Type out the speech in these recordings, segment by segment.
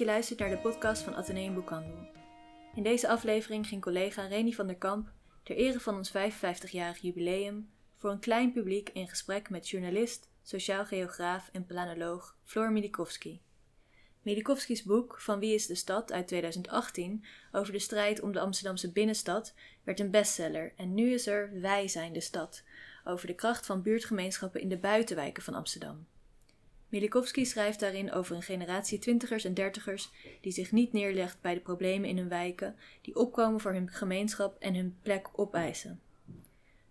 Je luistert naar de podcast van Atheneum Boekhandel. In deze aflevering ging collega Reni van der Kamp ter ere van ons 55-jarig jubileum voor een klein publiek in gesprek met journalist, sociaal geograaf en planoloog Floor Milikowski. Milikowski's boek Van wie is de stad uit 2018 over de strijd om de Amsterdamse binnenstad werd een bestseller en nu is er Wij zijn de stad over de kracht van buurtgemeenschappen in de buitenwijken van Amsterdam. Milikowski schrijft daarin over een generatie twintigers en dertigers die zich niet neerlegt bij de problemen in hun wijken, die opkomen voor hun gemeenschap en hun plek opeisen.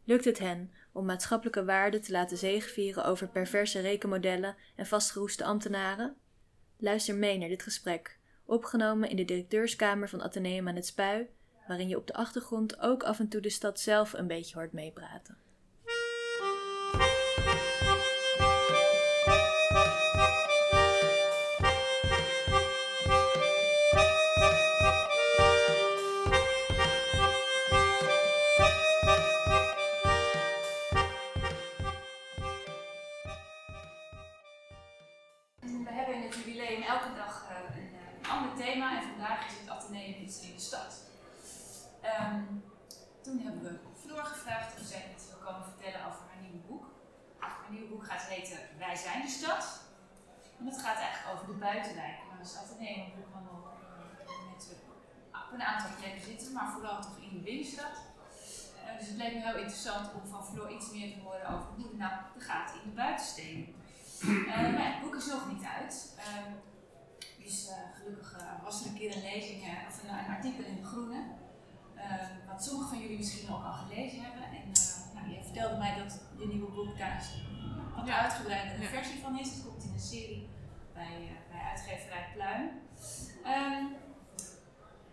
Lukt het hen om maatschappelijke waarden te laten zegevieren over perverse rekenmodellen en vastgeroeste ambtenaren? Luister mee naar dit gesprek, opgenomen in de directeurskamer van Atheneum aan het Spui, waarin je op de achtergrond ook af en toe de stad zelf een beetje hoort meepraten. Interessant om van Floor iets meer te horen over hoe het nou gaat in de buitensteden. Uh, maar ja, het boek is nog niet uit. Uh, dus uh, gelukkig was er een keer een lezing of een, een, artikel in De Groene. wat sommigen van jullie misschien ook al gelezen hebben. En nou, je vertelde mij dat je nieuwe boek daar wat ja. uitgebreidere ja. versie van is. Het komt in een serie bij, bij uitgeverij Pluim. Um,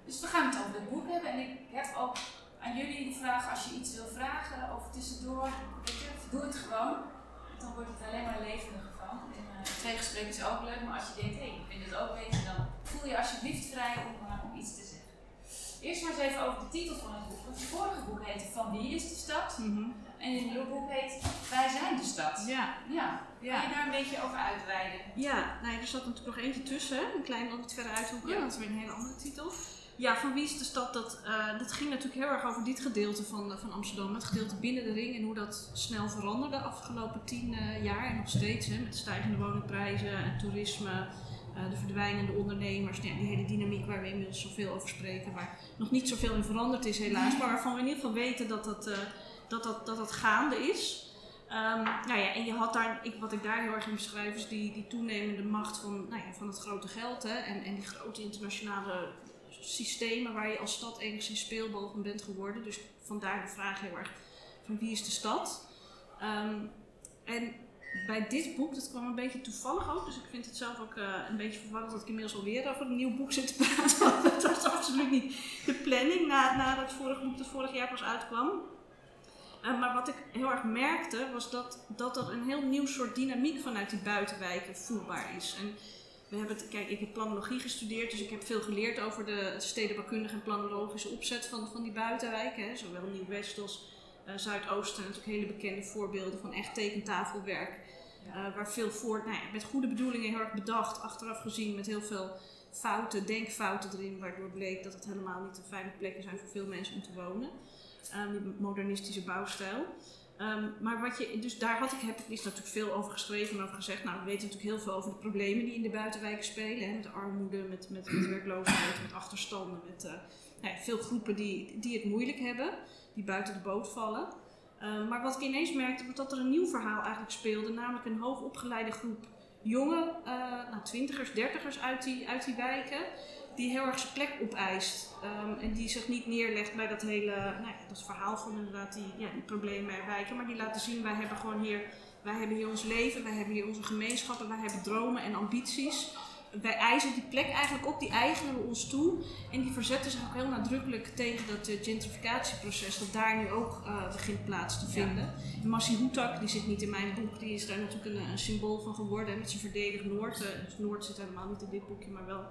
dus we gaan het over het boek hebben. En ik heb ook aan jullie de vraag, als je iets wil vragen of tussendoor, weet je, doe het gewoon. Dan wordt het alleen maar levendiger van. En uh, twee gesprekken is ook leuk, maar als je denkt, hé, hey, ik vind het ook weten, dan voel je alsjeblieft vrij om, uh, om iets te zeggen. Eerst maar eens even over de titel van het boek. Het vorige boek heette Van wie is de stad? Mm -hmm. En in het nieuwe boek heet Wij zijn de stad. Ja. ja. Ja. je daar een beetje over uitweiden? Ja, nou, er zat natuurlijk nog eentje tussen, een klein wat verder uithoeken, ja. dat is weer een hele andere titel. Ja, van wie is de stad? Dat, uh, dat ging natuurlijk heel erg over dit gedeelte van, uh, van Amsterdam. Het gedeelte binnen de ring en hoe dat snel veranderde de afgelopen tien uh, jaar. En nog steeds, hè, met de stijgende woningprijzen en toerisme, de verdwijnende ondernemers. Ja, die hele dynamiek waar we inmiddels zoveel over spreken. Waar nog niet zoveel in veranderd is helaas. Maar waarvan we in ieder geval weten dat dat, dat, dat, dat, gaande is. Um, nou ja, en je had daar, ik, wat ik daar heel erg in beschrijf, is die, die toenemende macht van, nou ja, van het grote geld. Hè, en, en die grote internationale systemen waar je als stad enigszins speelbal van bent geworden. Dus vandaar de vraag heel erg van wie is de stad? Um, en bij dit boek, dat kwam een beetje toevallig ook, dus ik vind het zelf ook uh, een beetje verwarrend dat ik inmiddels alweer over een nieuw boek zit te praten. dat was absoluut niet de planning na, na het vorige boek dat vorig jaar pas uitkwam. Uh, maar wat ik heel erg merkte, was dat, dat er een heel nieuw soort dynamiek vanuit die buitenwijken voelbaar is. We hebben het, kijk, ik heb planologie gestudeerd, dus ik heb veel geleerd over de stedenbouwkundige en planologische opzet van, van die buitenwijken. Hè. Zowel Nieuw-West als uh, Zuidoosten. Natuurlijk hele bekende voorbeelden van echt tekentafelwerk. Ja. Uh, waar veel voor, nou ja, met goede bedoelingen heel erg bedacht, achteraf gezien met heel veel fouten, denkfouten erin, waardoor bleek dat het helemaal niet een fijne plekken zijn voor veel mensen om te wonen. Um, die modernistische bouwstijl. Um, maar wat je, dus daar had ik, heb ik natuurlijk veel over geschreven en over gezegd. Nou, we weten natuurlijk heel veel over de problemen die in de buitenwijken spelen. Hè, met de armoede, met, met, werkloosheid, met achterstanden. Met uh, nou ja, veel groepen die, die het moeilijk hebben, die buiten de boot vallen. Um, maar wat ik ineens merkte, was dat er een nieuw verhaal eigenlijk speelde. Namelijk een hoogopgeleide groep jonge, uh, nou, twintigers, dertigers uit die, uit die wijken die heel erg zijn plek opeist. Um, en die zich niet neerlegt bij dat hele, nou ja, dat verhaal van inderdaad die, ja, die problemen erwijken. Maar die laten zien, wij hebben gewoon hier, wij hebben hier ons leven, wij hebben hier onze gemeenschappen, wij hebben dromen en ambities. Wij eisen die plek eigenlijk op, die eigenen we ons toe. En die verzetten zich ook heel nadrukkelijk tegen dat uh, gentrificatieproces, dat daar nu ook uh, begint plaats te vinden. Ja. En Massi Hoetak, die zit niet in mijn boek, die is daar natuurlijk een, een symbool van geworden met zijn verdedig Noord. Uh, dus Noord zit helemaal niet in dit boekje, maar wel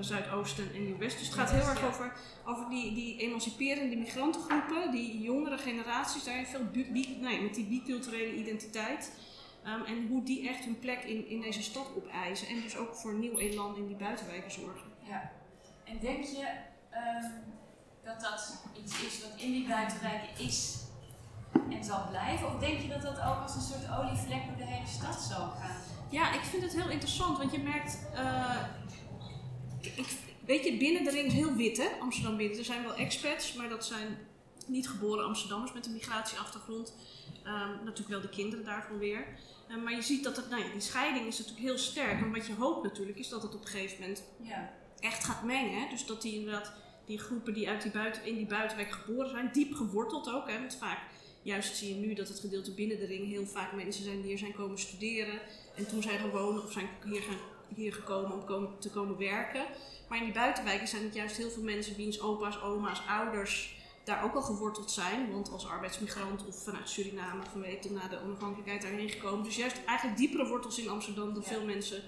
Zuidoosten en Nieuw-West. Dus het gaat heel erg over, over die, die emanciperende migrantengroepen, die jongere generaties, daarin veel bi, nee, met die biculturele identiteit. Ehm, en hoe die echt hun plek in, in deze stad opeisen. En dus ook voor nieuw elan in die buitenwijken zorgen. Ja. En denk je ehm, dat dat iets is wat in die buitenwijken is en zal blijven? Of denk je dat dat ook als een soort olievlek door de hele stad zal gaan? Ja, ik vind het heel interessant, want je merkt. eh, ik, weet je, binnen de ring is heel wit, hè? Amsterdam binnen. Er zijn wel expats, maar dat zijn niet geboren Amsterdammers met een migratieachtergrond. Ehm, natuurlijk wel de kinderen daarvan weer. Eh, maar je ziet dat het, nou ja, die scheiding is natuurlijk heel sterk. En wat je hoopt natuurlijk, is dat het op een gegeven moment Ja. echt gaat mengen. Hè? Dus dat die inderdaad, die groepen die uit die buiten, in die buitenwijk geboren zijn, diep geworteld ook. Hè? Want vaak, juist zie je nu dat het gedeelte binnen de ring heel vaak mensen zijn die hier zijn komen studeren. En toen zijn gewoond of zijn hier, gaan, hier gekomen om komen, te komen werken. Maar in die buitenwijken zijn het juist heel veel mensen wiens opa's, oma's, ouders daar ook al geworteld zijn. Want als arbeidsmigrant of vanuit Suriname vanwege na de onafhankelijkheid daarheen gekomen. Dus juist eigenlijk diepere wortels in Amsterdam dan Ja. veel mensen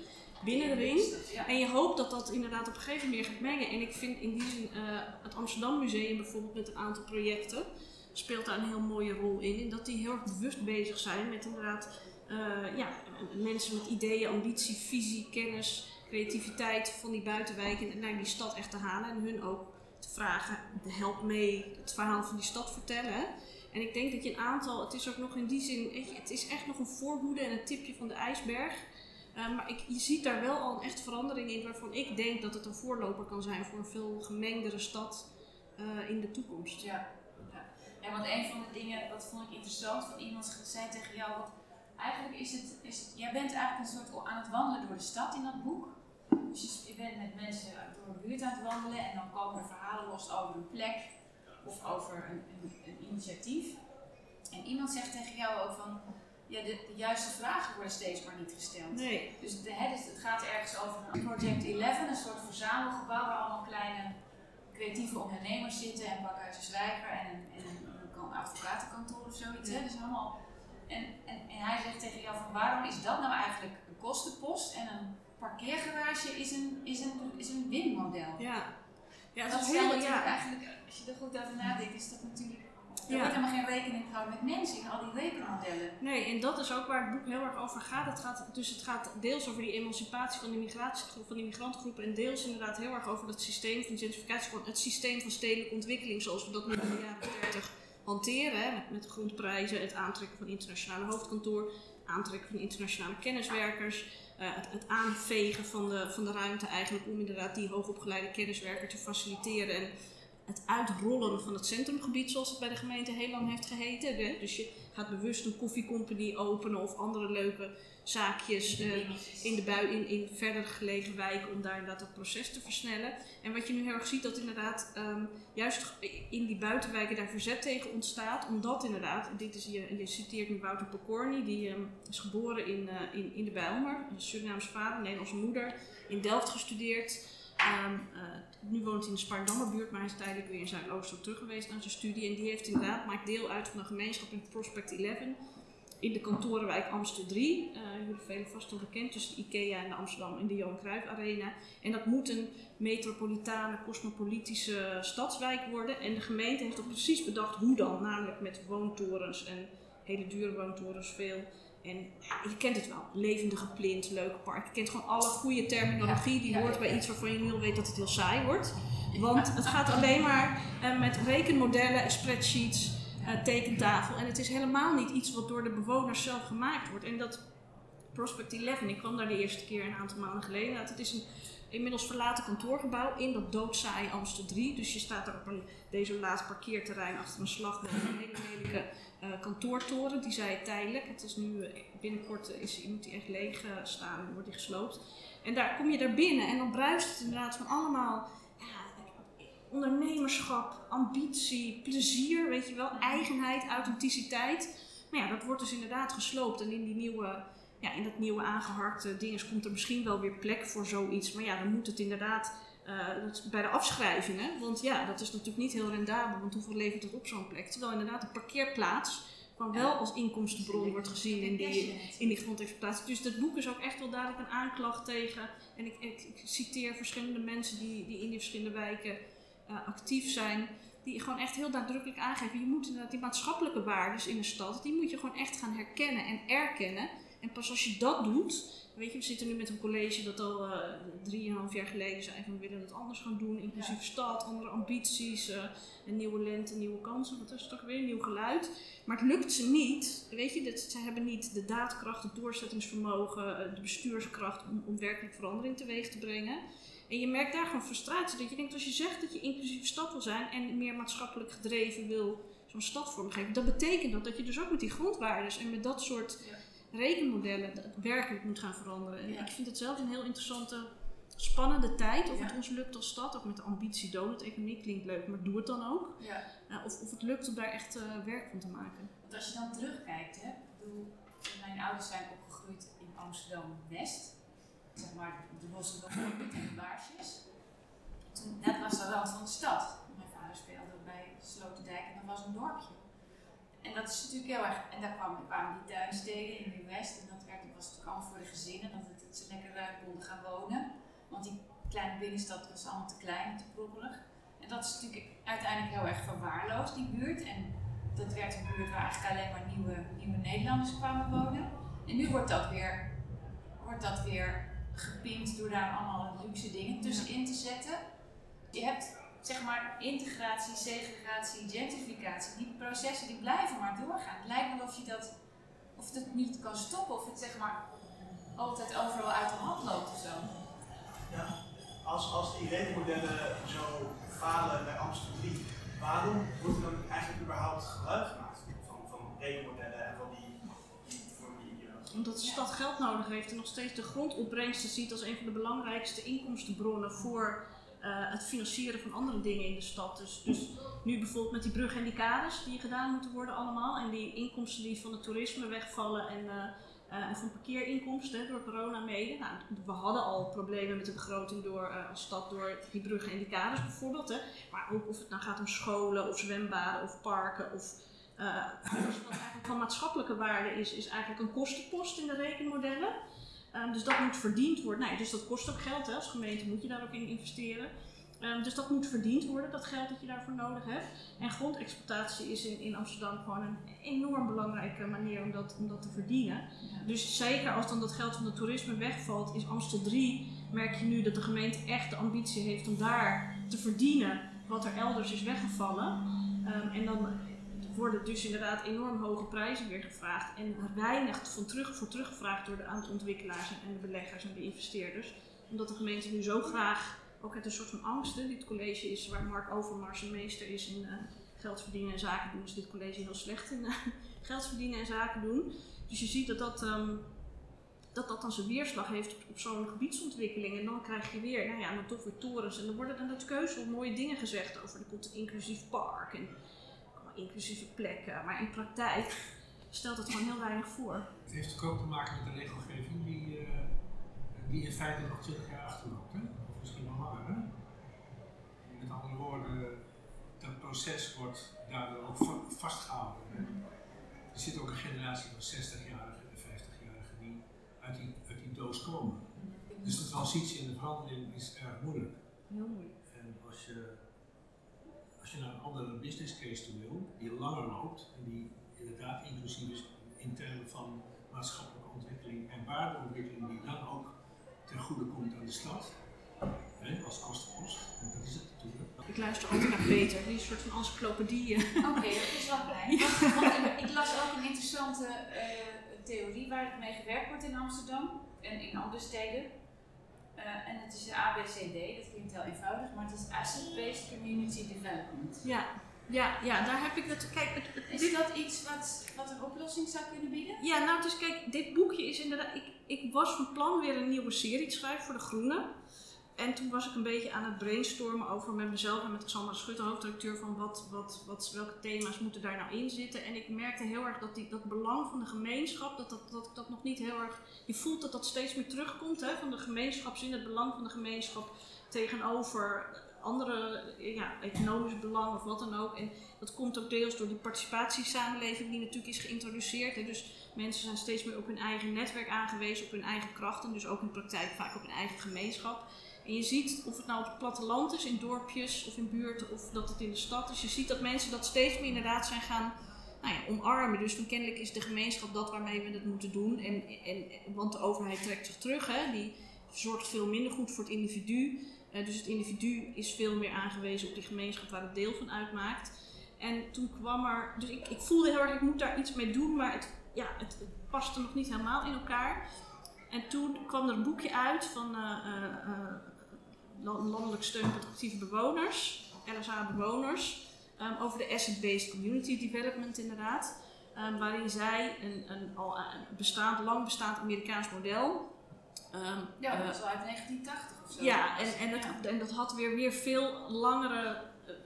binnen de ring. Ja. En je hoopt dat dat inderdaad op een gegeven moment meer gaat mengen. En ik vind in die zin eh, het Amsterdam Museum bijvoorbeeld met een aantal projecten speelt daar een heel mooie rol in. In dat die heel erg bewust bezig zijn met inderdaad eh, ja, mensen met ideeën, ambitie, visie, kennis, creativiteit van die buitenwijken naar die stad echt te halen. En hun ook te vragen, help mee het verhaal van die stad vertellen. En ik denk dat je een aantal, het is ook nog in die zin, het is echt nog een voorhoede en een tipje van de ijsberg. Uh, maar ik, je ziet daar wel al een echt verandering in waarvan ik denk dat het een voorloper kan zijn voor een veel gemengdere stad uh, in de toekomst. Ja. ja. ja, want een van de dingen, dat vond ik interessant, van iemand zei tegen jou, eigenlijk is het, is het, jij bent eigenlijk een soort aan het wandelen door de stad in dat boek. Dus je, je bent met mensen door de buurt aan het wandelen en dan komen er verhalen los over een plek of over een, een, een initiatief. En iemand zegt tegen jou ook van, ja, de, de, juiste vragen worden steeds maar niet gesteld. Nee. Dus, de, dus het gaat ergens over een Project 11, een soort verzamelgebouw waar allemaal kleine creatieve ondernemers zitten en Bakhuizen Zwijger en een, en een, een advocatenkantoor of zoiets. Dus allemaal, en, en, en hij zegt tegen jou van waarom is dat nou eigenlijk een kostenpost en een parkeergarage is een, is een, is een winmodel. Ja. Ja, dat is is heel, ja. ja. eigenlijk, als je er goed over nadenkt, is dat natuurlijk er Ja. wordt helemaal geen rekening gehouden met mensen in al die rekenmodellen. Nee, en dat is ook waar het boek heel erg over gaat. Het gaat dus het gaat deels over die emancipatie van de migratiegroep, van die migrantengroepen. En deels inderdaad heel erg over dat systeem van gentrificatie, van het systeem van stedelijke ontwikkeling zoals we dat nu in de jaren 30 hanteren. Met, met grondprijzen, het aantrekken van internationale hoofdkantoor, aantrekken van internationale kenniswerkers. eh, het, het aanvegen van de, van de ruimte eigenlijk om inderdaad die hoogopgeleide kenniswerker te faciliteren. En het uitrollen van het centrumgebied, zoals het bij de gemeente heel lang heeft geheten. Hè? Dus je gaat bewust een koffiecompany openen of andere leuke zaakjes eh, in, de bui, in, in verder gelegen wijken om daar inderdaad het proces te versnellen. En wat je nu heel erg ziet, dat inderdaad ehm, juist in die buitenwijken daar verzet tegen ontstaat. Omdat inderdaad, dit is, je, je citeert nu Wouter Pokorny, die ehm, is geboren in, eh, in, in de Bijlmer. Een Surinaamse vader, Nederlandse moeder, in Delft gestudeerd. Ehm, uh, nu woont hij in de Spaardammerbuurt, maar hij is tijdelijk weer in Zuidoosten terug geweest naar zijn studie. En die heeft inderdaad, maakt deel uit van een gemeenschap in Prospect 11 in de kantorenwijk Amstel 3. Uh, jullie velen vast wel bekend, tussen de IKEA en de Amsterdam in de Johan Cruijff Arena. En dat moet een metropolitane, cosmopolitische stadswijk worden. En de gemeente heeft ook precies bedacht hoe dan, namelijk met woontorens en hele dure woontorens veel. En je kent het wel, levendige plint, leuke park. Je kent gewoon alle goede terminologie die hoort bij iets waarvan je nu al weet dat het heel saai wordt. Want het gaat alleen maar eh, met rekenmodellen en spreadsheets, eh, tekentafel. En het is helemaal niet iets wat door de bewoners zelf gemaakt wordt. En dat Prospect 11, ik kwam daar de eerste keer een aantal maanden geleden. Het is een inmiddels verlaten kantoorgebouw in dat doodzaaie Amstel 3. Dus je staat daar op een desolaat parkeerterrein achter een slagboom. Een hele lelijke eh, kantoortoren, die zij tijdelijk. Het is nu eh, binnenkort eh, is, moet die echt leeg staan en wordt die gesloopt. En daar kom je daar binnen en dan bruist het inderdaad van allemaal ja, ondernemerschap, ambitie, plezier, weet je wel, eigenheid, authenticiteit. Maar ja, dat wordt dus inderdaad gesloopt en in die nieuwe, ja, in dat nieuwe aangeharkte dinges komt er misschien wel weer plek voor zoiets. Maar ja, dan moet het inderdaad eh, bij de afschrijvingen, want ja, dat is natuurlijk niet heel rendabel, want hoeveel levert het op zo'n plek? Terwijl inderdaad de parkeerplaats gewoon wel als inkomstenbron wordt gezien in die, in die grondexploitatie. Dus dat boek is ook echt wel duidelijk een aanklacht tegen. En ik, ik, ik citeer verschillende mensen die, die in die verschillende wijken uh, actief zijn. Die gewoon echt heel nadrukkelijk aangeven. Je moet inderdaad die maatschappelijke waarden in een stad, die moet je gewoon echt gaan herkennen en erkennen. En pas als je dat doet, weet je, we zitten nu met een college dat al uh, drieënhalf jaar geleden zei van we willen het anders gaan doen, inclusief stad, andere ambities, uh, een nieuwe lente, nieuwe kansen, wat is het ook weer, een nieuw geluid. Maar het lukt ze niet, weet je, dat, ze hebben niet de daadkracht, het doorzettingsvermogen, de bestuurskracht om, om werkelijk verandering teweeg te brengen. En je merkt daar gewoon frustratie. Dat je denkt, als je zegt dat je inclusief stad wil zijn en meer maatschappelijk gedreven wil zo'n stad vormgeven, dat betekent dat dat je dus ook met die grondwaardes en met dat soort rekenmodellen werkelijk moet gaan veranderen. En ik vind het zelf een heel interessante, spannende tijd. Of het ons lukt als stad, ook met de ambitie donut-economie, klinkt leuk, maar doe het dan ook. Uh, of, of het lukt om daar echt uh, werk van te maken. Want als je dan terugkijkt, hè, bedoel, mijn ouders zijn opgegroeid in Amsterdam-West zeg maar, de bossen en de baarsjes. Toen, dat was de rand van de stad. Mijn vader speelde bij Sloterdijk en dat was een dorpje. En dat is natuurlijk heel erg. En daar kwamen, kwamen die tuinsteden in de West. En dat werd, was natuurlijk allemaal voor de gezinnen, dat het, ze lekker ruim konden gaan wonen. Want die kleine binnenstad was allemaal te klein en te proppelig. En dat is natuurlijk uiteindelijk heel erg verwaarloosd, die buurt. En dat werd een buurt waar eigenlijk alleen maar nieuwe, nieuwe Nederlanders kwamen wonen. En nu wordt dat weer, wordt dat weer gepimpt door daar allemaal luxe dingen tussenin te zetten. Je hebt zeg maar integratie, segregatie, gentrificatie. Die processen die blijven maar doorgaan. Het lijkt wel of je dat of het niet kan stoppen of het zeg maar altijd overal uit de hand loopt of zo. Ja, als, als die rekenmodellen zo falen bij Amsterdam 3, waarom wordt er dan eigenlijk überhaupt gebruik gemaakt van, van rekenmodellen en van die omdat de stad geld nodig heeft en nog steeds de grondopbrengsten ziet als een van de belangrijkste inkomstenbronnen voor het financieren van andere dingen in de stad. Dus, dus nu bijvoorbeeld met die bruggen en die kades die gedaan moeten worden allemaal. En die inkomsten die van het toerisme wegvallen en, uh, en van parkeerinkomsten door corona mede. Nou, we hadden al problemen met de begroting door, als stad door die bruggen en die kades bijvoorbeeld. Hè. Maar ook of het nou gaat om scholen of zwembaden of parken of wat eigenlijk van maatschappelijke waarde is, is eigenlijk een kostenpost in de rekenmodellen. Um, dus dat moet verdiend worden. Nee, dus dat kost ook geld. Hè. Als gemeente moet je daar ook in investeren. Um, dus dat moet verdiend worden, dat geld dat je daarvoor nodig hebt. En grondexploitatie is in, in Amsterdam gewoon een enorm belangrijke manier om dat, om dat te verdienen. Ja. Dus zeker als dan dat geld van het toerisme wegvalt, is Amstel 3, merk je nu dat de gemeente echt de ambitie heeft om daar te verdienen wat er elders is weggevallen. Um, en dan worden dus inderdaad enorm hoge prijzen weer gevraagd en weinig van terug, voor teruggevraagd door de aantal ontwikkelaars en de beleggers en de investeerders. Omdat de gemeente nu zo graag, ook uit een soort van angst, dit college is waar Mark Overmars een meester is in uh, geld verdienen en zaken doen, is dit college heel slecht in uh, geld verdienen en zaken doen. Dus je ziet dat dat, um, dat, dat dan zijn weerslag heeft op, op zo'n gebiedsontwikkeling. En dan krijg je weer, nou ja, dan toch weer torens. En dan worden dan dat keuze mooie dingen gezegd over de inclusief park. En, inclusieve plekken. Maar in praktijk stelt het gewoon heel weinig voor. Het heeft ook te maken met de regelgeving die, uh, die in feite nog 20 jaar achterloopt, hè? of misschien nog langer. Hè? Met andere woorden, dat proces wordt daardoor ook vastgehouden. Hè? Er zit ook een generatie van 60-jarigen en 50-jarigen die uit die, uit die doos komen. Dus de transitie en de verandering is erg moeilijk. Heel moeilijk. En als je als je naar een andere business case toe wil, die langer loopt en die inderdaad inclusief is in termen van maatschappelijke ontwikkeling en waardeontwikkeling, die dan ook ten goede komt aan de stad, hè, als kostenpost. Dat is het natuurlijk. Ik luister altijd naar Peter, die is een soort van encyclopedie. Oké, okay, dat is wel. Ja. Ik las ook een interessante uh, theorie waar het mee gewerkt wordt in Amsterdam en in andere steden. Uh, en het is de ABCD, dat klinkt heel eenvoudig, maar het is Asset-Based Community Development. Ja, ja, ja, daar heb ik het. Kijk, het, het, is dat iets wat, wat een oplossing zou kunnen bieden? Ja, nou, dus kijk, dit boekje is inderdaad. Ik, ik was van plan weer een nieuwe serie te schrijven voor de Groene. En toen was ik een beetje aan het brainstormen over met mezelf en met Xandra Schutte, hoofdredacteur, van wat, wat, wat, welke thema's moeten daar nou in zitten. En ik merkte heel erg dat die, dat belang van de gemeenschap, dat, dat, dat, dat nog niet heel erg. Je voelt dat dat steeds meer terugkomt, hè, van de gemeenschapszin, het belang van de gemeenschap tegenover andere ja, economisch belang of wat dan ook. En dat komt ook deels door die participatiesamenleving die natuurlijk is geïntroduceerd. Hè. Dus mensen zijn steeds meer op hun eigen netwerk aangewezen, op hun eigen krachten, dus ook in praktijk vaak op hun eigen gemeenschap. En je ziet of het nou op het platteland is, in dorpjes of in buurten, of dat het in de stad is. Je ziet dat mensen dat steeds meer inderdaad zijn gaan nou ja, omarmen. Dus van kennelijk is de gemeenschap dat waarmee we het moeten doen. En, en, want de overheid trekt zich terug. Hè? Die zorgt veel minder goed voor het individu. Uh, dus het individu is veel meer aangewezen op die gemeenschap waar het deel van uitmaakt. En toen kwam er, dus ik, ik voelde heel erg, ik moet daar iets mee doen, maar het, ja, het, paste nog niet helemaal in elkaar. En toen kwam er een boekje uit van uh, uh, Landelijk Steun tot Actieve Bewoners, LSA Bewoners, um, over de Asset-Based Community Development inderdaad. Um, waarin zij een, een al een bestaand, lang bestaand Amerikaans model. Um, ja, dat is al uit 1980 of zo. Ja, en, en, dat, en dat had weer, weer veel langere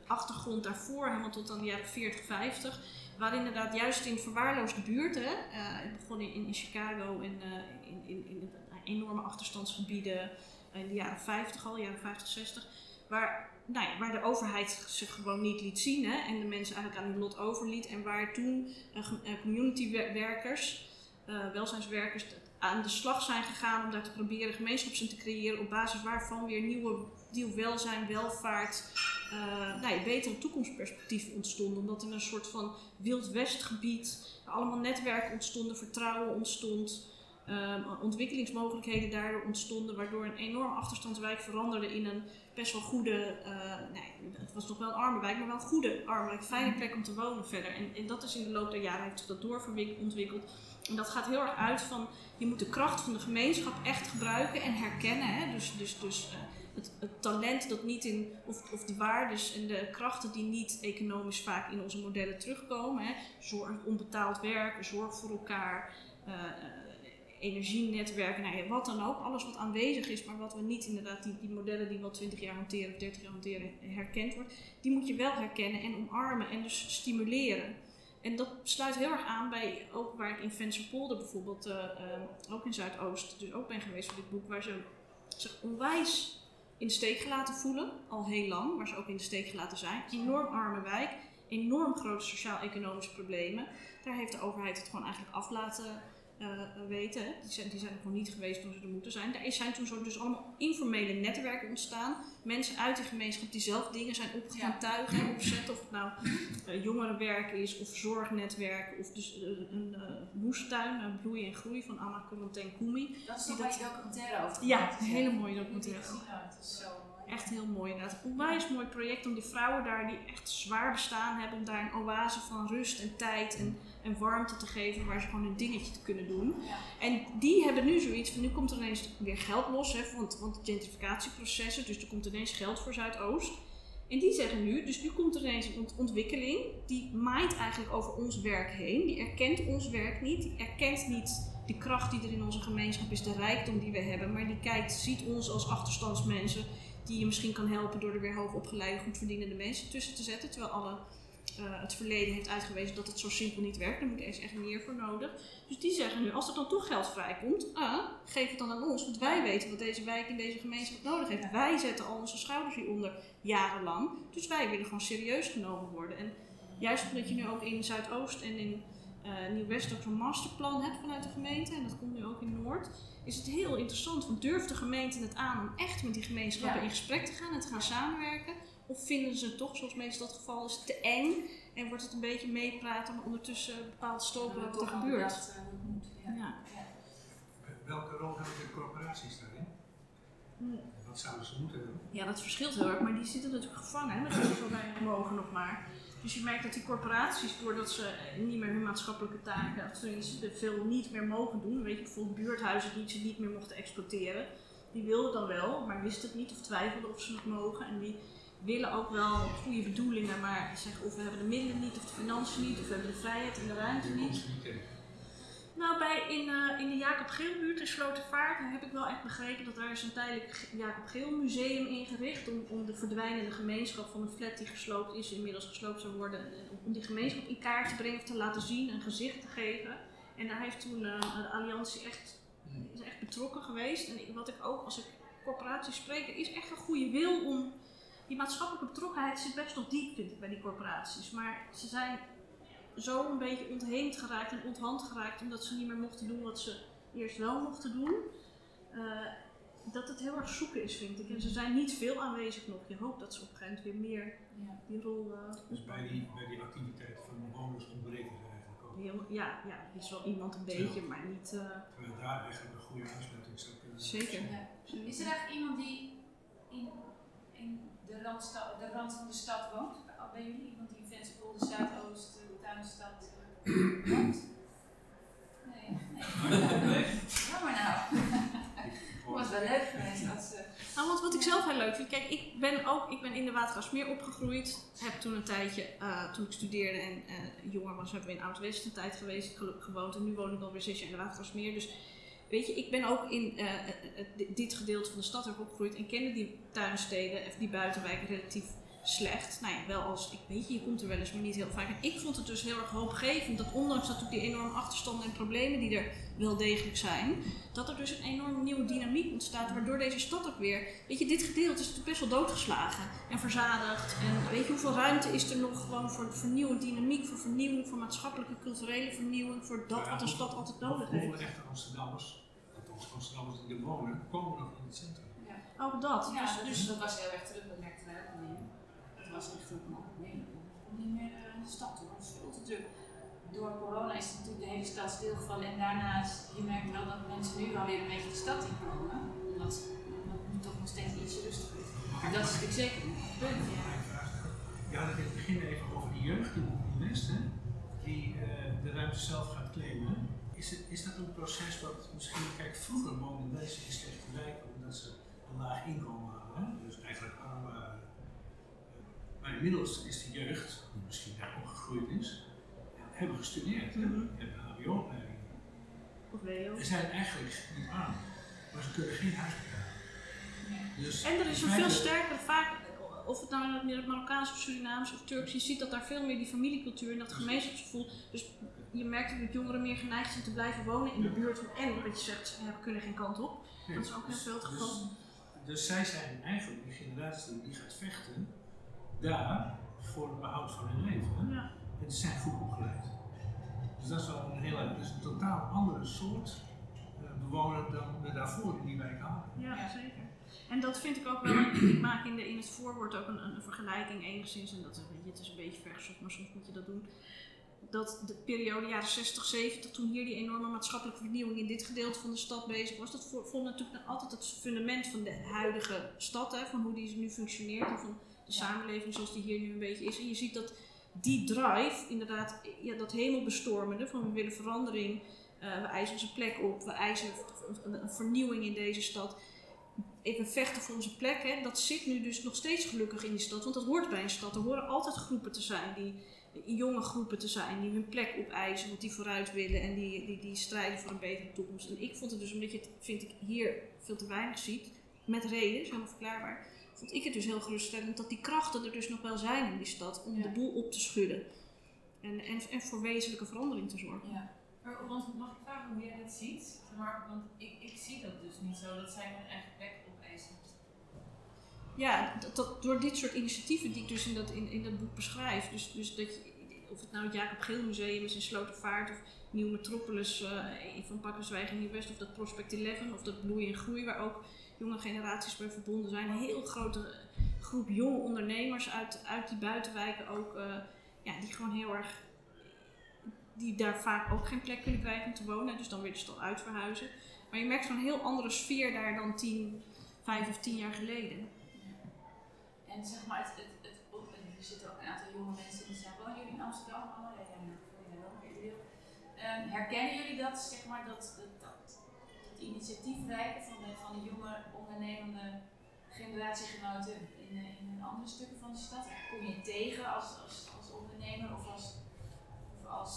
achtergrond daarvoor, helemaal tot aan de jaren 40, 50. Waar inderdaad juist in verwaarloosde buurten, uh, het begon in, in Chicago en uh, in, in, in, enorme achterstandsgebieden in de jaren 50 al, jaren 50, 60, waar, nou ja, waar de overheid zich gewoon niet liet zien hè, en de mensen eigenlijk aan hun lot overliet. En waar toen uh, communitywerkers, welzijnswerkers, aan de slag zijn gegaan om daar te proberen gemeenschapszin te creëren op basis waarvan weer nieuwe, nieuw welzijn, welvaart, uh, nou ja, betere toekomstperspectieven ontstonden. Omdat in een soort van wild westgebied allemaal netwerken ontstonden, vertrouwen ontstond, um, ontwikkelingsmogelijkheden daardoor ontstonden, waardoor een enorm achterstandswijk veranderde in een best wel goede, uh, nee, het was nog wel een arme wijk, maar wel een goede arme wijk, fijne plek om te wonen verder. En, en dat is in de loop der jaren heeft zich dat doorontwikkeld. En dat gaat heel erg uit van, je moet de kracht van de gemeenschap echt gebruiken en herkennen. Hè? Dus, dus, dus uh, het, het, talent dat niet in, of, of de waardes en de krachten die niet economisch vaak in onze modellen terugkomen. Hè? Zorg, onbetaald werk, zorg voor elkaar, uh, energienetwerken, nou ja, wat dan ook. Alles wat aanwezig is, maar wat we niet inderdaad, die, die modellen die we al 20 jaar hanteren of 30 jaar hanteren, herkend wordt. Die moet je wel herkennen en omarmen en dus stimuleren. En dat sluit heel erg aan bij, ook waar ik in Vensterpolder bijvoorbeeld, uh, uh, ook in Zuidoost, dus ook ben geweest voor dit boek, waar ze zich onwijs in de steek gelaten voelen, al heel lang, waar ze ook in de steek gelaten zijn. Enorm arme wijk, enorm grote sociaal-economische problemen. Daar heeft de overheid het gewoon eigenlijk af laten weten. Die zijn, die zijn er gewoon niet geweest toen ze er moeten zijn. Daar zijn toen zo dus allemaal informele netwerken ontstaan. Mensen uit de gemeenschap die zelf dingen zijn op gaan tuigen en opzetten. Of het nou uh, jongerenwerk is, of zorgnetwerk, of dus een moestuin, bloeien en groei van Anna Corentin Koumi. Dat is toch dat... documentaire over Ja, een hele mooie documentaire. Ja, het is zo Echt heel mooi inderdaad. Een onwijs mooi project om die vrouwen daar die echt zwaar bestaan hebben, om daar een oase van rust en tijd en, en warmte te geven waar ze gewoon hun dingetje te kunnen doen. Ja. En die hebben nu zoiets van, nu komt er ineens weer geld los, hè, want, want gentrificatieprocessen, dus er komt ineens geld voor Zuidoost. En die zeggen nu, dus nu komt er ineens een ontwikkeling, die maait eigenlijk over ons werk heen, die erkent ons werk niet, die erkent niet de kracht die er in onze gemeenschap is, de rijkdom die we hebben, maar die kijkt, ziet ons als achterstandsmensen die je misschien kan helpen door er weer hoogopgeleide, goed verdienende mensen tussen te zetten. Terwijl alle, uh, het verleden heeft uitgewezen dat het zo simpel niet werkt. Daar moet er echt meer voor nodig. Dus die zeggen nu, als er dan toch geld vrijkomt, ah, geef het dan aan ons. Want wij weten wat deze wijk in deze gemeenschap nodig heeft. Wij zetten al onze schouders hieronder jarenlang. Dus wij willen gewoon serieus genomen worden. En juist omdat je nu ook in Zuidoost en in uh, Nieuw-West ook zo'n masterplan hebt vanuit de gemeente. En dat komt nu ook in Noord is het heel interessant. Want durft de gemeente het aan om echt met die gemeenschappen Ja. in gesprek te gaan en te gaan samenwerken? Of vinden ze het toch, zoals meestal het geval is, te eng en wordt het een beetje meepraten, maar ondertussen bepaald stoken wat er gebeurt? Dat, uh, dat moet, ja. Ja. Welke rol hebben de corporaties daarin? Hm. Wat zouden ze moeten doen? Ja, dat verschilt heel erg, maar die zitten natuurlijk gevangen hè, met zo weinig mogen nog maar. Dus je merkt dat die corporaties, doordat ze niet meer hun maatschappelijke taken, of tenminste veel niet meer mogen doen, weet je, bijvoorbeeld buurthuizen die ze niet meer mochten exploiteren, die wilden dan wel, maar wisten het niet of twijfelden of ze het mogen. En die willen ook wel goede bedoelingen, maar zeggen of we hebben de middelen niet, of de financiën niet, of we hebben de vrijheid en de ruimte niet. komt ze niet tegen. Nou, bij, in, eh, in de Jacob Geelbuurt in Slotervaart heb ik wel echt begrepen dat daar is een tijdelijk Jacob Geel museum ingericht om, om de verdwijnende gemeenschap van een flat die gesloopt is, inmiddels gesloopt zou worden, eh, om die gemeenschap in kaart te brengen of te laten zien, een gezicht te geven. En daar heeft toen eh, de Alliantie echt, is echt betrokken geweest. En wat ik ook, als ik corporaties spreek, er is echt een goede wil om, die maatschappelijke betrokkenheid zit best nog diep, vind ik, bij die corporaties. Maar ze zijn zo een beetje ontheemd geraakt en onthand geraakt omdat ze niet meer mochten doen wat ze eerst wel mochten doen. eh, dat het heel erg zoeken is, vind ik. En ze zijn niet veel aanwezig nog. Je hoopt dat ze op een gegeven moment weer meer Ja. die rol. eh, Dus bij die, bij die activiteiten van bewoners ontbreken er heel, ja, ja, is wel iemand een beetje, maar niet... eh, Terwijl daar eigenlijk een goede aansluiting zou kunnen Zeker. Ja. Is er eigenlijk iemand die in, in de, randsta- de rand van de stad woont? Ben jullie iemand die in Venspolder, Zuidoost, uh, Tuinstad uh, woont? Nee. nee. Jammer nou. Het was wel leuk geweest als ze... Nou, want wat ik zelf heel leuk vind, kijk, ik ben ook ik ben in de Watergasmeer opgegroeid. Heb toen een tijdje, eh, toen ik studeerde en eh, jonger was, hebben we in Oud-West een tijd geweest, gewoond. En nu woon ik alweer zes jaar in de Watergasmeer. Dus weet je, ik ben ook in eh, eh, eh, dit- gedeelte van de stad opgegroeid en kende die tuinsteden, of die buitenwijken relatief slecht. Nou ja, wel als, ik weet je, je komt er wel eens, maar niet heel vaak. En ik vond het dus heel erg hoopgevend dat ondanks natuurlijk die enorme achterstanden en problemen die er wel degelijk zijn, dat er dus een enorme nieuwe dynamiek ontstaat, waardoor deze stad ook weer, weet je, dit gedeelte is natuurlijk best wel doodgeslagen en verzadigd. En weet je, hoeveel ruimte is er nog gewoon voor, voor nieuwe dynamiek, voor vernieuwing, voor maatschappelijke, culturele vernieuwing, voor dat wat een stad altijd nodig Hoeveel heeft. echte Amsterdammers, althans Amsterdammers die er wonen, komen nog in het centrum. Ook dat. Ja, dus, dat, dus, dat was heel erg terug, dat merkten wij ook niet. Was echt een man, niet meer eh, in de stad hoor, het is te druk. Door corona is natuurlijk de hele stad stilgevallen en daarnaast, je merkt wel dat mensen nu wel weer een beetje de stad inkomen, omdat, omdat het nu toch nog steeds ietsje rustiger is. Dat is natuurlijk zeker een punt, ja. Je had het in begin even over de jeugd in in hè, die eh, de ruimte zelf gaat claimen. Is, het, is dat een proces wat misschien, kijk, vroeger woonden mensen in slechte wijken omdat ze een laag inkomen hadden, dus eigenlijk arm waren. Eh, Maar inmiddels is de jeugd, die misschien daar opgegroeid is, hebben gestudeerd, hè, Mhm. hebben een HBO-opleiding. of Leo. Ze zijn eigenlijk niet arm, maar ze kunnen geen huis betalen. Dus En er is een veel sterker, vaak, of het nou meer het Marokkaans of Surinaams of Turks, je ziet dat daar veel meer die familiecultuur en dat gemeenschapsgevoel. Dus je merkt dat jongeren meer geneigd zijn te blijven wonen in de buurt. En wat je zegt, ze hebben- kunnen geen kant op. Nee, Dat is ook heel dus- veel het dus- geval. Dus zij zijn eigenlijk een generatie die gaat vechten daar voor het behoud van hun leven. Ja. En ze zijn goed opgeleid. Dus dat is wel een hele, dat is een totaal andere soort eh, bewoner dan we daarvoor in die wijk hadden. Ja, zeker. En dat vind ik ook wel, ik maak in, de, in het voorwoord ook een, een vergelijking enigszins, en dat weet je, het is een beetje vergezocht, maar soms moet je dat doen. Dat de periode jaren 60, 70, toen hier die enorme maatschappelijke vernieuwing in dit gedeelte van de stad bezig was, dat vo- vond natuurlijk altijd het fundament van de huidige stad, hè, van hoe die nu functioneert en van de samenleving zoals die hier nu een beetje is. En je ziet dat die drive, inderdaad, ja, dat hemelbestormende van we willen verandering, eh, we eisen onze plek op, we eisen een, vernieuwing in deze stad even vechten voor onze plek. Hè, dat zit nu dus nog steeds gelukkig in die stad. Want dat hoort bij een stad. Er horen altijd groepen te zijn, die, jonge groepen te zijn, die hun plek opeisen, want die vooruit willen en die, die, die strijden voor een betere toekomst. En ik vond het dus, omdat je vind ik, hier veel te weinig ziet, met reden, is helemaal verklaarbaar, vond ik het dus heel geruststellend dat die krachten er dus nog wel zijn in die stad om Ja. de boel op te schudden. En, en, en voor wezenlijke verandering te zorgen. Ja. Maar, want mag ik vragen hoe jij dat ziet? Maar, want ik, ik zie dat dus niet zo, dat zij hun eigen plek opeisen. Ja, dat, dat- door dit soort initiatieven die ik dus in dat, in, in dat boek beschrijf. Dus, dus dat je, of het nou het Jacob Geel Museum is in Slotervaart of Nieuw Metropolis eh, van Pakkerswijk in Nieuw-West of dat Prospect 11 of dat Bloei en Groei waar ook jonge generaties bij verbonden zijn. Een heel grote groep jonge ondernemers uit, uit die buitenwijken ook, eh, ja, die gewoon heel erg, die daar vaak ook geen plek kunnen krijgen om te wonen. Dus dan weer de stad uitverhuizen. Maar je merkt zo'n heel andere sfeer daar dan tien, vijf of tien jaar geleden. En zeg maar, het, het, het, en er zitten ook een aantal jonge mensen die zeggen, wonen jullie in Amsterdam? Oh ja, ja. Ehm, herkennen jullie dat, zeg maar, dat initiatiefrijke van de, van de jonge ondernemende generatiegenoten in, eh, in andere stukken van de stad? Kom je tegen als, als, als ondernemer of als, of als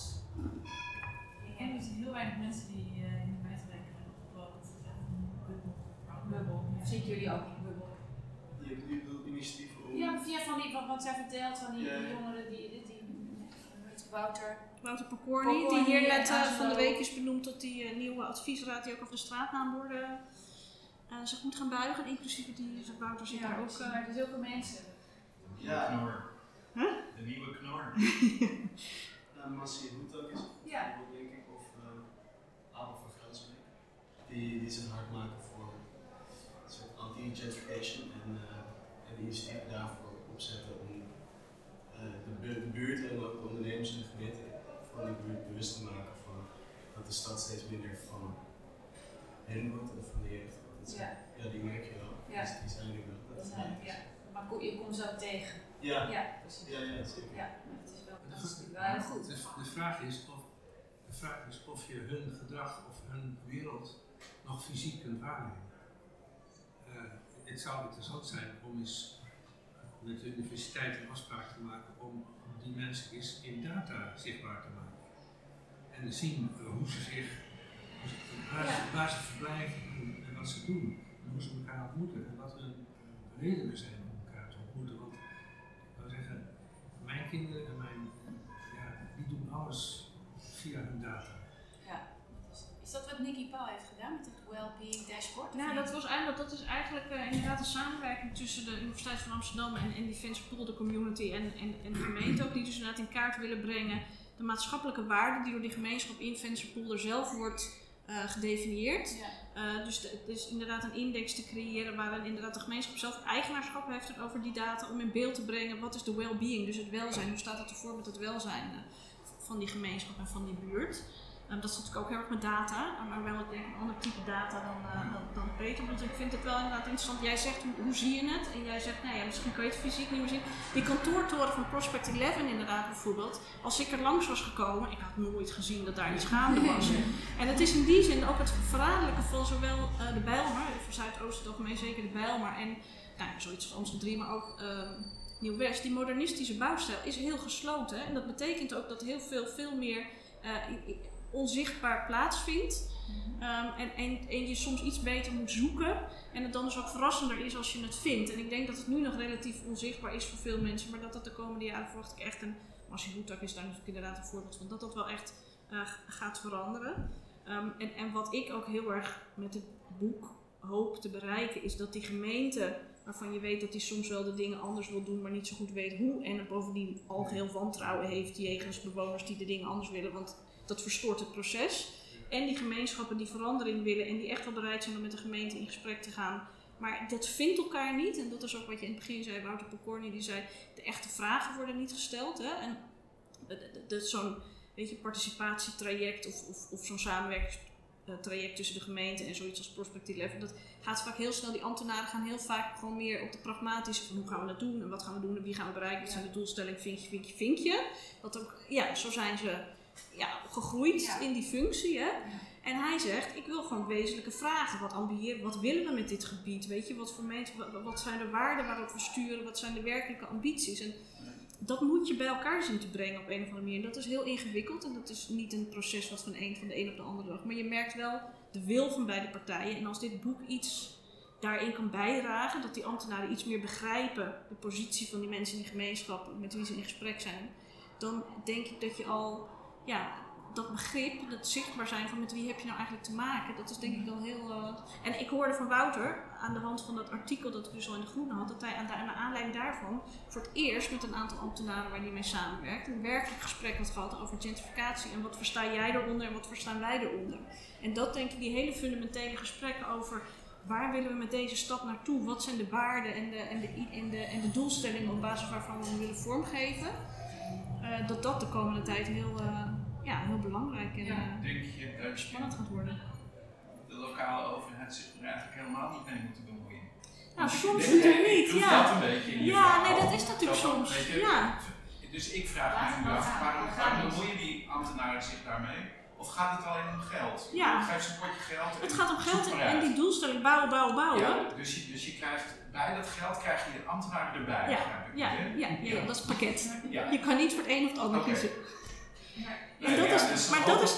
Ik ken dus heel weinig mensen die eh, in de buitenwijken hebben opgebouwd. Dat is echt een bubbel. jullie ook in de bubbel? Je om. Ja, via van die, wat, wat zij vertelt, van die, Ja, jongeren, die, die, die, Wouter. Wouter Pokorny, die hier net eh, van de week is benoemd tot die eh, nieuwe adviesraad die ook over de straatnaamborden eh, zich moet gaan buigen. Inclusief die Wouter zit daar ook. maar er zijn zulke mensen. Ja. Knor. Huh? De nieuwe knor. Uh, Massie Hoetak is het Ja. denk ik, of uh, Abel van. Die, die zich hard maken voor een soort anti-gentrification en, uh, en initiatieven daarvoor opzetten om uh, de, bu de buurt en ook de ondernemers in de gemeente van buurt bewust te maken van dat de stad steeds minder van hen wordt en van de jeugd. Dat zijn- Ja, ja, die merk je wel. Ja. Die, die zijn er wel. Dat dat is zijn, nice. ja. Maar je komt ze ook tegen. Ja. Ja, precies. Ja, ja, zeker. Ja, het is wel, De dat is goed. De, de, vraag is of, de vraag is of je hun gedrag of hun wereld nog fysiek kunt waarnemen. Eh, het zou interessant zijn om eens met de universiteit een afspraak te maken om die mensen eens in data zichtbaar te maken. En zien eh, hoe ze zich, hoe ze- waar, ze, waar ze verblijven en, en wat ze doen. En hoe ze elkaar ontmoeten en wat hun redenen zijn om elkaar te ontmoeten. Want ik zou zeggen, mijn kinderen en mijn, ja, die doen alles via hun data. Ja. dat is- Is dat wat Nicky Paul heeft gedaan met het Wellbeing Dashboard? Nou, dat, was eigenlijk, dat is eigenlijk eh, inderdaad een samenwerking tussen de Universiteit van Amsterdam en, en die Venture de community en, en, en de gemeente ook, die dus inderdaad in kaart willen brengen de maatschappelijke waarde die door die gemeenschap in Venture zelf wordt eh, gedefinieerd. Ja. Eh, dus het is inderdaad een index te creëren waarin inderdaad de gemeenschap zelf eigenaarschap heeft over die data om in beeld te brengen wat is de well-being, dus het welzijn, hoe staat het ervoor met het welzijn eh, van die gemeenschap en van die buurt. Dat is natuurlijk ook heel erg met data, maar wel ik denk een ander type data dan, eh, dan, dan Peter. Want ik vind het wel inderdaad interessant. Jij zegt hoe, hoe zie je het? En jij zegt, nou ja, misschien kan je het fysiek niet meer zien. Die kantoortoren van Prospect 11 inderdaad bijvoorbeeld. Als ik er langs was gekomen, ik had nooit gezien dat daar iets gaande was. En het is in die zin ook het verraderlijke van zowel eh, de Bijlmer, van Zuidoost het algemeen zeker de Bijlmer en nou, ja, zoiets als Amsterdam 3, maar ook ehm, Nieuw-West. Die modernistische bouwstijl is heel gesloten. En dat betekent ook dat heel veel, veel meer eh, onzichtbaar plaatsvindt. Ehm, en, en, en je soms iets beter moet zoeken. En het dan dus ook verrassender is als je het vindt. En ik denk dat het nu nog relatief onzichtbaar is voor veel mensen. Maar dat dat de komende jaren verwacht ik echt een... Marcie Hoetak is daar natuurlijk inderdaad een voorbeeld van. Dat dat wel echt eh, gaat veranderen. Ehm, en, en wat ik ook heel erg met het boek hoop te bereiken... is dat die gemeente, waarvan je weet dat die soms wel de dingen anders wil doen... maar niet zo goed weet hoe. En bovendien algeheel wantrouwen heeft jegens bewoners die de dingen anders willen. Want dat verstoort het proces. En die gemeenschappen die verandering willen en die echt wel bereid zijn om met de gemeente in gesprek te gaan. Maar dat vindt elkaar niet. En dat is ook wat je in het begin zei, Wouter Pokorny, die zei, de echte vragen worden niet gesteld. Hè? En de- zo'n weet je, participatietraject of, of, of zo'n samenwerkingstraject tussen de gemeente en zoiets als Prospect 11, dat gaat vaak heel snel. Die ambtenaren gaan heel vaak gewoon meer op de pragmatische van hoe gaan we dat doen en wat gaan we doen en wie gaan we bereiken. Wat zijn de doelstellingen, vinkje, vinkje, vinkje. Dat ook, ja, zo zijn ze ja, gegroeid Ja. in die functie. Hè? En hij zegt, ik wil gewoon wezenlijke vragen. Wat ambiëren, wat willen we met dit gebied? Weet je, wat voor mensen, wat, zijn de waarden waarop we sturen? Wat zijn de werkelijke ambities? En dat moet je bij elkaar zien te brengen op een of andere manier. Dat is heel ingewikkeld en dat is niet een proces wat van, een, van de een op de andere dag. Maar je merkt wel de wil van beide partijen. En als dit boek iets daarin kan bijdragen, dat die ambtenaren iets meer begrijpen de positie van die mensen in die gemeenschap met wie ze in gesprek zijn, dan denk ik dat je al ja, dat begrip, dat zichtbaar zijn van met wie heb je nou eigenlijk te maken, dat is denk ik wel heel. eh, En ik hoorde van Wouter aan de hand van dat artikel dat ik dus al in de Groene had, dat hij aan de, aan de aanleiding daarvan voor het eerst met een aantal ambtenaren waar hij mee samenwerkt, een werkelijk gesprek had gehad over gentrificatie en wat versta jij eronder en wat verstaan wij eronder. En dat denk ik, die hele fundamentele gesprekken over waar willen we met deze stad naartoe, wat zijn de waarden en de, en de, en de, en de doelstellingen op basis waarvan we hem willen vormgeven, eh, dat dat de komende tijd heel, eh, ja, heel belangrijk en eh, Denk je dat spannend gaat worden. de lokale overheid zich er eigenlijk helemaal niet mee moet bemoeien? Nou, soms natuurlijk niet, ja. dat een beetje in je Ja, nee, dat is natuurlijk soms, ja. Dus ik vraag me nu af, waarom, bemoeien die ambtenaren zich daarmee? Of gaat het alleen om geld? Ja. Geef ze een potje geld. Het gaat om geld en, die doelstelling bouwen, bouwen, bouwen. Ja, dus je, dus je krijgt bij dat geld krijg je de ambtenaren erbij, Ja. Ja, ja, ja, dat is het pakket. Ja. Je kan niet voor het een of het ander kiezen. Nee, dat ja, is- dus maar dat is-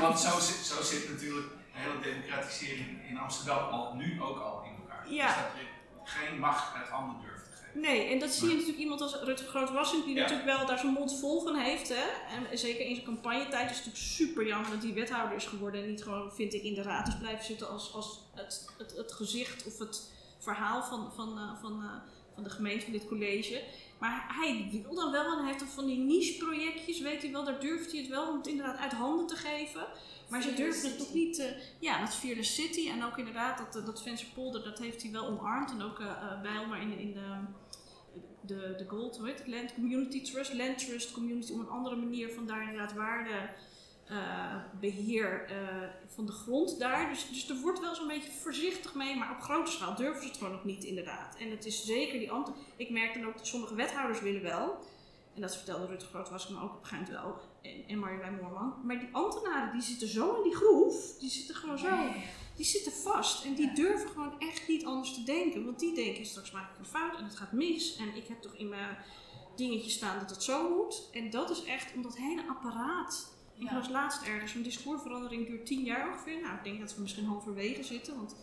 want, zo, zit, zo zit natuurlijk de hele democratisering in Amsterdam al, nu ook al in elkaar. Ja. Dus dat je geen macht uit handen durft te geven. Nee, en dat zie je natuurlijk iemand als Rutger Groot-Wassink, die Ja. natuurlijk wel daar zijn mond vol van heeft. Hè? En zeker in zijn campagnetijd is het natuurlijk super jammer dat hij wethouder is geworden en niet gewoon, vind ik, in de raad is blijven zitten als, als het, het, het gezicht of het verhaal van, van, eh, van, eh, van de gemeente, van dit college. Maar hij wil dan wel en hij heeft dan van die niche-projectjes, weet hij wel, daar durft hij het wel om het inderdaad uit handen te geven. Maar ze durven het nog niet, eh, ja, dat Fearless City en ook inderdaad dat, eh, dat Venture Polder, dat heeft hij wel omarmd. En ook eh Bijl, maar in, in de, de, de Gold, hoe heet het? Land Community Trust, Land Trust Community, om een andere manier van daar inderdaad waarde eh, beheer eh, van de grond daar. Dus, dus er wordt wel zo'n beetje voorzichtig mee, maar op grote schaal durven ze het gewoon nog niet inderdaad. En het is zeker die ant. Ik merk dan ook dat sommige wethouders willen wel. En dat vertelde Rutte Groot was ik me ook op een wel. En, en Marjolein Moorman. Maar die ambtenaren die zitten zo in die groef. Die zitten gewoon zo. Die zitten vast. En die durven gewoon echt niet anders te denken. Want die denken straks maak ik een fout en het gaat mis. En ik heb toch in mijn dingetje staan dat het zo moet. En dat is echt om dat hele apparaat ik Ja. was laatst ergens, een discoursverandering duurt tien jaar ongeveer. Nou, ik denk dat we misschien halverwege zitten, want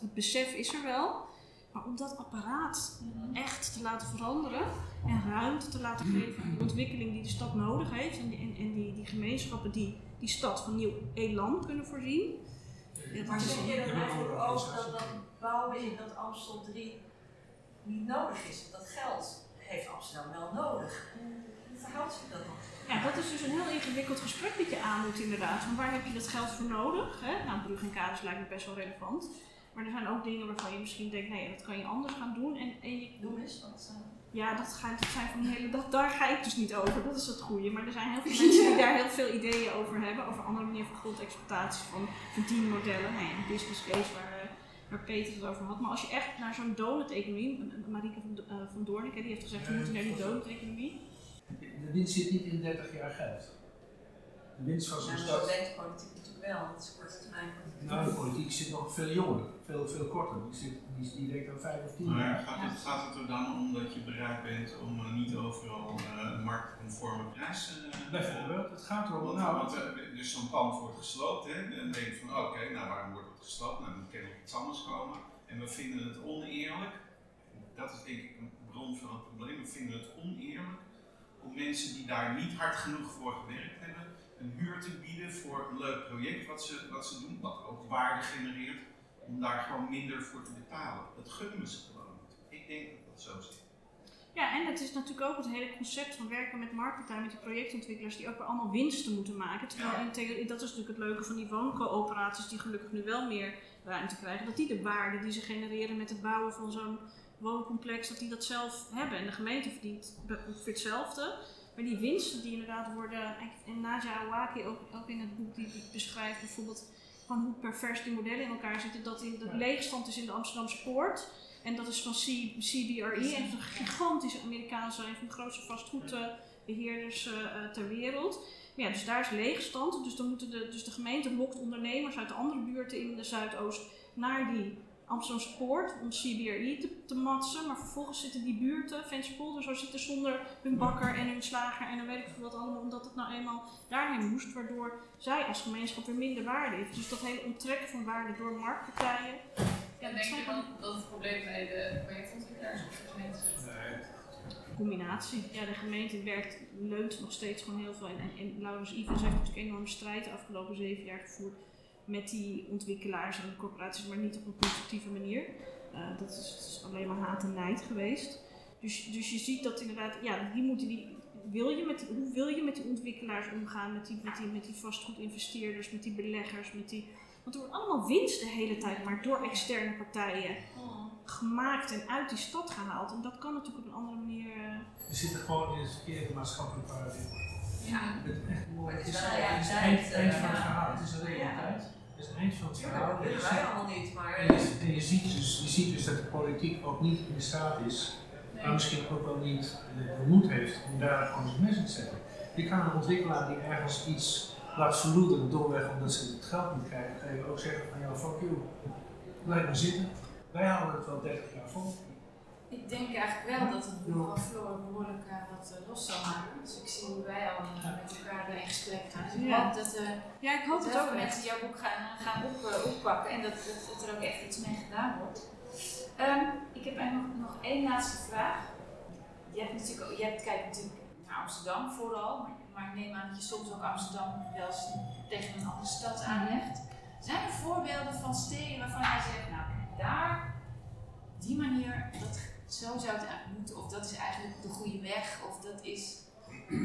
het besef is er wel. Maar om dat apparaat echt te laten veranderen en ruimte te laten geven aan de ontwikkeling die de stad nodig heeft en, die, en, en die, die gemeenschappen die die stad van nieuw elan kunnen voorzien. Ja, Maar zeg je dan eigenlijk ook dat dat bouwen in dat Amstel 3 niet nodig is? Dat geld heeft Amsterdam wel nodig. Hoe verhoudt zich dat dan? Ja, dat is dus een heel ingewikkeld gesprek dat je aan moet inderdaad. Van waar heb je dat geld voor nodig? Hè? Nou, brug en kaders lijkt me best wel relevant. Maar er zijn ook dingen waarvan je misschien denkt, nee, dat kan je anders gaan doen. En, en je, Doe eens, want eh, Ja, dat, gaat, dat zijn van die hele, dat, daar ga ik dus niet over. Dat is het goede. Maar er zijn heel veel mensen die daar heel veel ideeën over hebben. Over andere manieren van grondexploitatie, van verdienmodellen. Nou ja, een business case waar, eh, waar Peter het over had. Maar als je echt naar zo'n donut-economie, Marieke van, eh, van Doornik, hè, die heeft gezegd, we moeten naar die donut-economie. De winst zit niet in 30 jaar geld. De winst van ja, zo'n maar zo stad. denkt de politiek natuurlijk wel. Dat is korte termijn. Nou, de politiek zit nog veel jonger, veel, veel korter. Die, zit, die, die denkt aan 5 of 10 Maar jaar. gaat het, gaat het er dan om dat je bereid bent om eh, niet overal eh, een marktconforme prijs uh, Bijvoorbeeld, het gaat erom. Want, nou, want dus zo'n pand wordt gesloopt, hè? dan denk je van oké, nou waarom wordt het gesloopt? Nou, dan moet kennelijk iets anders komen. En we vinden het oneerlijk, dat is denk ik een bron van het probleem, we vinden het oneerlijk om mensen die daar niet hard genoeg voor gewerkt hebben, een huur te bieden voor een leuk project wat ze, wat ze doen, wat ook waarde genereert, om daar gewoon minder voor te betalen. Dat gunnen ze gewoon niet. Ik denk dat dat zo zit. Ja, en het is natuurlijk ook het hele concept van werken met marktpartijen, met die projectontwikkelaars die ook weer allemaal winsten moeten maken. Terwijl Ja. dat is natuurlijk het leuke van die wooncoöperaties die gelukkig nu wel meer ruimte krijgen. Dat die de waarde die ze genereren met het bouwen van zo'n wooncomplex, dat die dat zelf hebben. En de gemeente verdient ongeveer hetzelfde. Maar die winsten die inderdaad worden, en Naja Awaki ook, ook in het boek die beschrijft bijvoorbeeld van hoe pervers die modellen in elkaar zitten, dat in de leegstand is in de Amsterdamse poort. En dat is van C- CBRE, en dat is een gigantische Amerikaanse, een van de grootste vastgoedbeheerders eh, eh, ter wereld. Maar ja, dus daar is leegstand. Dus, dan moeten de, dus de gemeente lokt ondernemers uit de andere buurten in de Zuidoost naar die Amsterdamse poort om CBRE te, te matsen. Maar vervolgens zitten die buurten, Vensterpolder, zo zitten zonder hun bakker en hun slager en dan weet ik veel wat allemaal, omdat het nou eenmaal daarheen moest. Waardoor zij als gemeenschap weer minder waarde heeft. Dus dat hele onttrekken van waarde door marktpartijen. Ja, denk je dan dat het probleem bij de projectontwikkelaars of de gemeente zit? combinatie. Ja, de gemeente werkt, leunt nog steeds gewoon heel veel. En, en, en Laurens Ivens heeft natuurlijk een enorme strijd de afgelopen zeven jaar gevoerd met die ontwikkelaars en corporaties, maar niet op een constructieve manier. Eh, dat, is, dat is alleen maar haat en nijd geweest. Dus, dus je ziet dat inderdaad, ja, die moeten die. Wil je met, hoe wil je met die ontwikkelaars omgaan, met die, met die, met die vastgoedinvesteerders, met die beleggers, met die. Want er wordt allemaal winst de hele tijd maar door externe partijen gemaakt en uit die stad gehaald. En dat kan natuurlijk op een andere manier. eh, We zitten gewoon in het verkeerde maatschappelijk paradigma. Ja. Het, echt, mooi. Het is is het is eind, eind van het eh, verhaal. Het is een realiteit. Het is het eind van het Tuurlijk, verhaal. dat En je willen wij ziet- allemaal niet, maar... En je, en je ziet dus, je ziet dus dat de politiek ook niet in staat is, maar misschien ook wel niet de, de moed heeft om daar gewoon zijn mes in te zetten. Je kan een ontwikkelaar die ergens iets laat verloederen doorweg omdat ze het geld niet krijgen, kan je ook zeggen van ja, fuck you, blijf maar zitten. Wij houden het wel 30 jaar vol. Ik denk eigenlijk wel dat het boek van behoorlijk eh, wat eh, los zal maken. Dus ik zie hoe wij allemaal met elkaar in gesprek gaan. Dus ik Ja. hoop dat, eh Ja, ik hoop dat ook mensen jouw boek gaan, gaan op, eh, oppakken en dat, dat, dat er ook echt iets mee gedaan wordt. Ehm, ik heb eigenlijk nog, nog één laatste vraag. Je hebt natuurlijk, je hebt, kijkt natuurlijk naar Amsterdam vooral, maar, maar ik neem aan dat je soms ook Amsterdam wel eens tegen een andere stad aanlegt. Zijn er voorbeelden van steden waarvan jij zegt, nou daar, op die manier, dat, zo zou het eigenlijk moeten, of dat is eigenlijk de goede weg, of dat is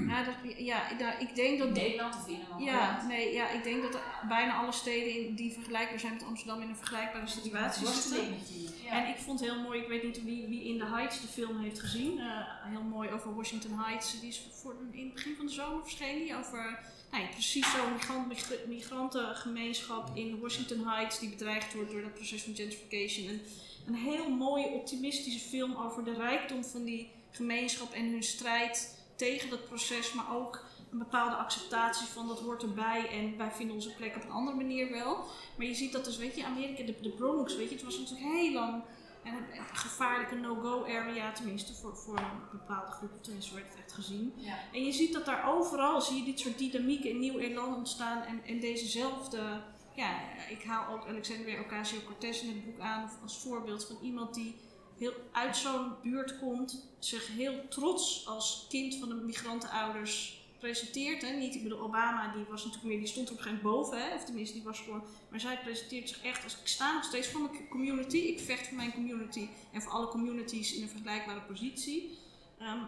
Ja, dat, ja, ik denk dat In Nederland of in een Ja, land? nee, ja, ik denk dat bijna alle steden in, die vergelijkbaar zijn met Amsterdam in een vergelijkbare situatie zitten. Ja. En ik vond het heel mooi, ik weet niet wie, wie in the Heights de film heeft gezien, eh, heel mooi over Washington Heights. Die is voor, in het begin van de zomer verschenen, die over nou ja, precies zo'n migrant, migra- migrantengemeenschap in Washington Heights die bedreigd wordt door dat proces van gentrification. En een heel mooie, optimistische film over de rijkdom van die gemeenschap en hun strijd tegen dat proces, maar ook een bepaalde acceptatie van dat hoort erbij en wij vinden onze plek op een andere manier wel. Maar je ziet dat dus, weet je, Amerika, de, de Bronx, weet je, het was natuurlijk heel lang een, een gevaarlijke no-go area, tenminste voor, voor een bepaalde groep, tenminste werd het echt gezien. Ja. En je ziet dat daar overal, zie je dit soort dynamieken in Nieuw-Ierland ontstaan en, en dezezelfde, ja, ik haal ook Alexander Ocasio-Cortez in het boek aan als voorbeeld van iemand die heel uit zo'n buurt komt, zich heel trots als kind van de migrantenouders presenteert. Hè. Niet, ik bedoel, Obama die was natuurlijk meer, die stond op een gegeven moment boven, hè. of tenminste die was gewoon, maar zij presenteert zich echt als ik sta nog steeds voor mijn community, ik vecht voor mijn community en voor alle communities in een vergelijkbare positie. Ehm,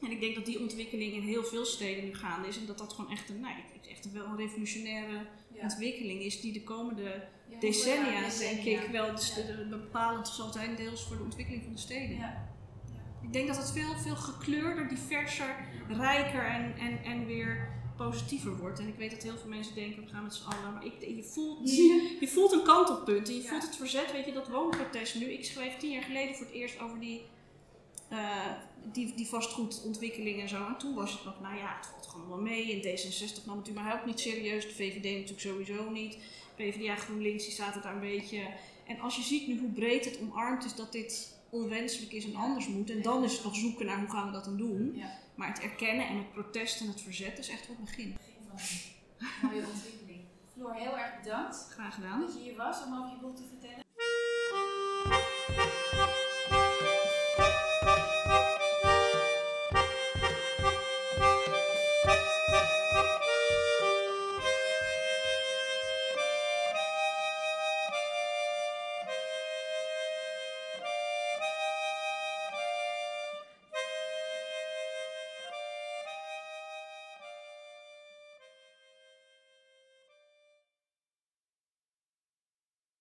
en ik denk dat die ontwikkeling in heel veel steden nu gaande is en dat dat gewoon echt een, nou, echt wel een revolutionaire. Ontwikkeling is die de komende decennia, denk ik, wel de, de, bepalend zal zijn deels voor de ontwikkeling van de steden. Ja. Ik denk dat het veel, veel gekleurder, diverser, rijker en, en, en weer positiever wordt. En ik weet dat heel veel mensen denken, we gaan met z'n allen, maar ik, je, voelt, je voelt een kantelpunt en je Ja. voelt het verzet, weet je, dat woonprotest nu. Ik schreef tien jaar geleden voor het eerst over die, eh, die, die vastgoedontwikkeling en zo. En toen was het nog, nou ja, het valt gewoon wel mee. En D66 nam het überhaupt niet serieus, de VVD natuurlijk sowieso niet. PvdA, GroenLinks, die zaten daar een beetje. En als je ziet nu hoe breed het omarmd is dat dit onwenselijk is en anders moet. En dan is het nog zoeken naar hoe gaan we dat dan doen. Ja. Maar het erkennen en het protest en het verzet is echt wat begin. Mooie ontwikkeling. Floor, heel erg bedankt Graag gedaan. dat je hier was om over je boek te vertellen.